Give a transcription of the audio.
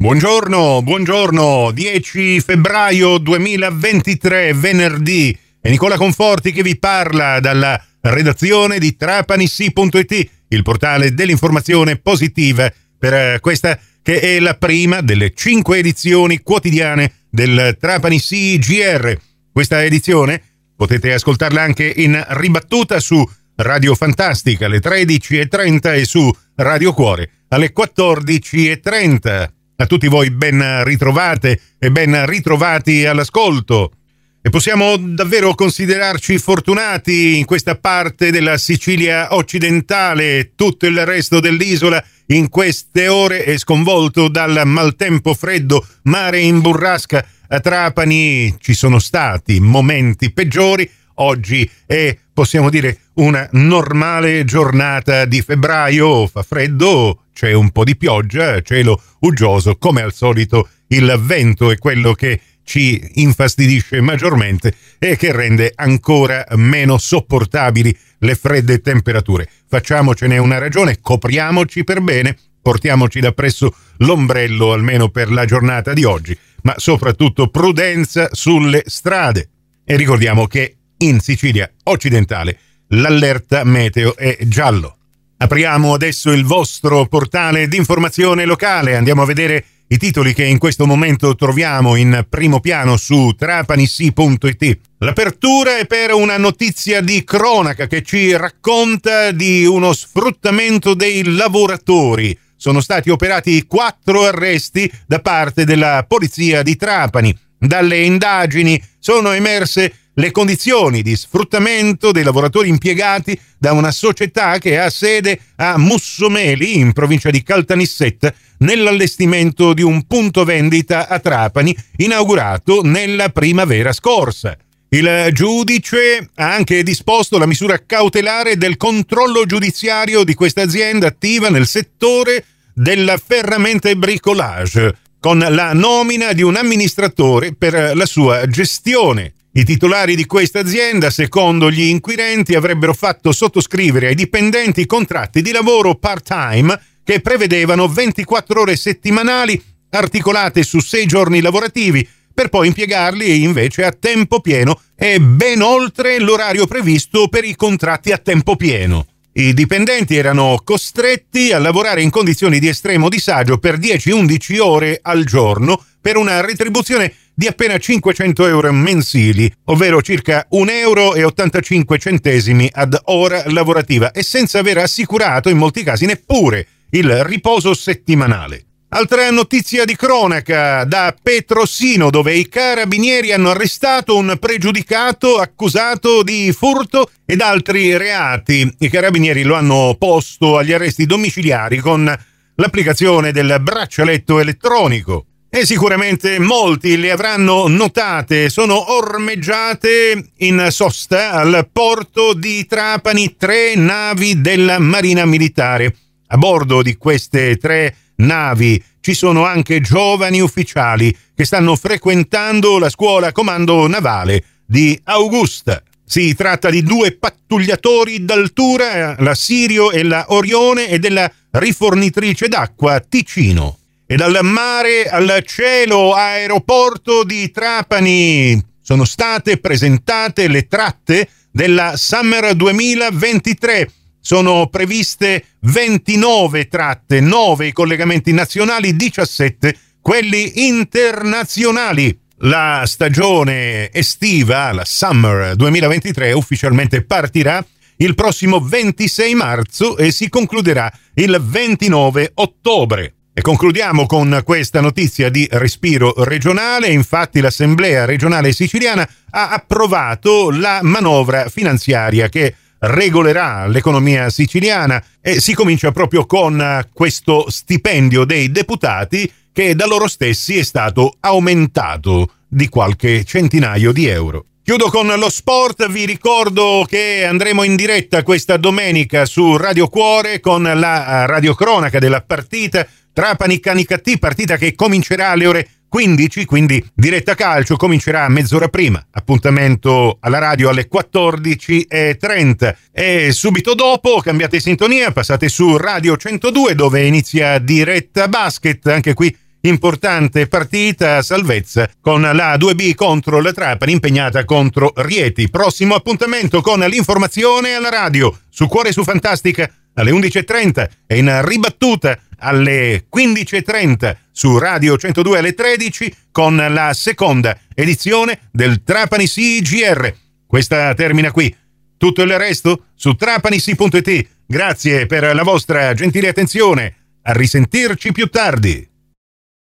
Buongiorno, buongiorno, 10 febbraio 2023, venerdì, è Nicola Conforti che vi parla dalla redazione di trapanissi.it, il portale dell'informazione positiva per eh, questa che è la prima delle cinque edizioni quotidiane del Trapani CGR. Questa edizione potete ascoltarla anche in ribattuta su Radio Fantastica alle 13.30 e su Radio Cuore alle 14.30. A tutti voi ben ritrovate e ben ritrovati all'ascolto. E possiamo davvero considerarci fortunati in questa parte della Sicilia occidentale. Tutto il resto dell'isola in queste ore è sconvolto dal maltempo freddo, mare in burrasca. A Trapani ci sono stati momenti peggiori. Oggi è, possiamo dire, una normale giornata di febbraio. Fa freddo, c'è un po' di pioggia, cielo uggioso, come al solito il vento è quello che ci infastidisce maggiormente e che rende ancora meno sopportabili le fredde temperature. Facciamocene una ragione, copriamoci per bene, portiamoci da presso l'ombrello almeno per la giornata di oggi, ma soprattutto prudenza sulle strade. E ricordiamo che in Sicilia occidentale l'allerta meteo è giallo. Apriamo adesso il vostro portale di informazione locale, andiamo a vedere i titoli che in questo momento troviamo in primo piano su trapanissi.it. L'apertura è per una notizia di cronaca che ci racconta di uno sfruttamento dei lavoratori. Sono stati operati quattro arresti da parte della polizia di Trapani. Dalle indagini sono emerse le condizioni di sfruttamento dei lavoratori impiegati da una società che ha sede a Mussomeli, in provincia di Caltanissetta, nell'allestimento di un punto vendita a Trapani inaugurato nella primavera scorsa. Il giudice ha anche disposto la misura cautelare del controllo giudiziario di questa azienda attiva nel settore della ferramenta e bricolage, con la nomina di un amministratore per la sua gestione. I titolari di questa azienda, secondo gli inquirenti, avrebbero fatto sottoscrivere ai dipendenti contratti di lavoro part-time che prevedevano 24 ore settimanali articolate su 6 giorni lavorativi per poi impiegarli invece a tempo pieno e ben oltre l'orario previsto per i contratti a tempo pieno. I dipendenti erano costretti a lavorare in condizioni di estremo disagio per 10-11 ore al giorno per una retribuzione di appena 500 euro mensili, ovvero circa 1,85 euro ad ora lavorativa e senza aver assicurato in molti casi neppure il riposo settimanale. Altra notizia di cronaca da Petrosino, dove i carabinieri hanno arrestato un pregiudicato accusato di furto ed altri reati. I carabinieri lo hanno posto agli arresti domiciliari con l'applicazione del braccialetto elettronico e sicuramente molti le avranno notate, sono ormeggiate in sosta al porto di Trapani tre navi della Marina Militare. A bordo di queste tre navi ci sono anche giovani ufficiali che stanno frequentando la scuola comando navale di Augusta. Si tratta di due pattugliatori d'altura, la Sirio e la Orione, e della rifornitrice d'acqua Ticino e dal mare al cielo aeroporto di Trapani sono state presentate le tratte della Summer 2023. Sono previste 29 tratte, 9 i collegamenti nazionali, 17 quelli internazionali. La stagione estiva, la Summer 2023, ufficialmente partirà il prossimo 26 marzo e si concluderà il 29 ottobre. E concludiamo con questa notizia di respiro regionale. Infatti l'Assemblea regionale siciliana ha approvato la manovra finanziaria che regolerà l'economia siciliana e si comincia proprio con questo stipendio dei deputati che da loro stessi è stato aumentato di qualche centinaio di euro. Chiudo con lo sport, vi ricordo che andremo in diretta questa domenica su Radio Cuore con la radiocronaca della partita Trapani Canicattì, partita che comincerà alle ore 15, quindi diretta calcio, comincerà mezz'ora prima. Appuntamento alla radio alle 14.30. E subito dopo cambiate sintonia, passate su Radio 102 dove inizia diretta basket. Anche qui importante partita salvezza con la 2B contro la Trapani impegnata contro Rieti. Prossimo appuntamento con l'informazione alla radio su Cuore su Fantastica alle 11.30 e in ribattuta alle 15.30 su Radio 102 alle 13 con la seconda edizione del Trapani CGR. Questa termina qui. Tutto il resto su trapanisi.it. Grazie per la vostra gentile attenzione. A risentirci più tardi.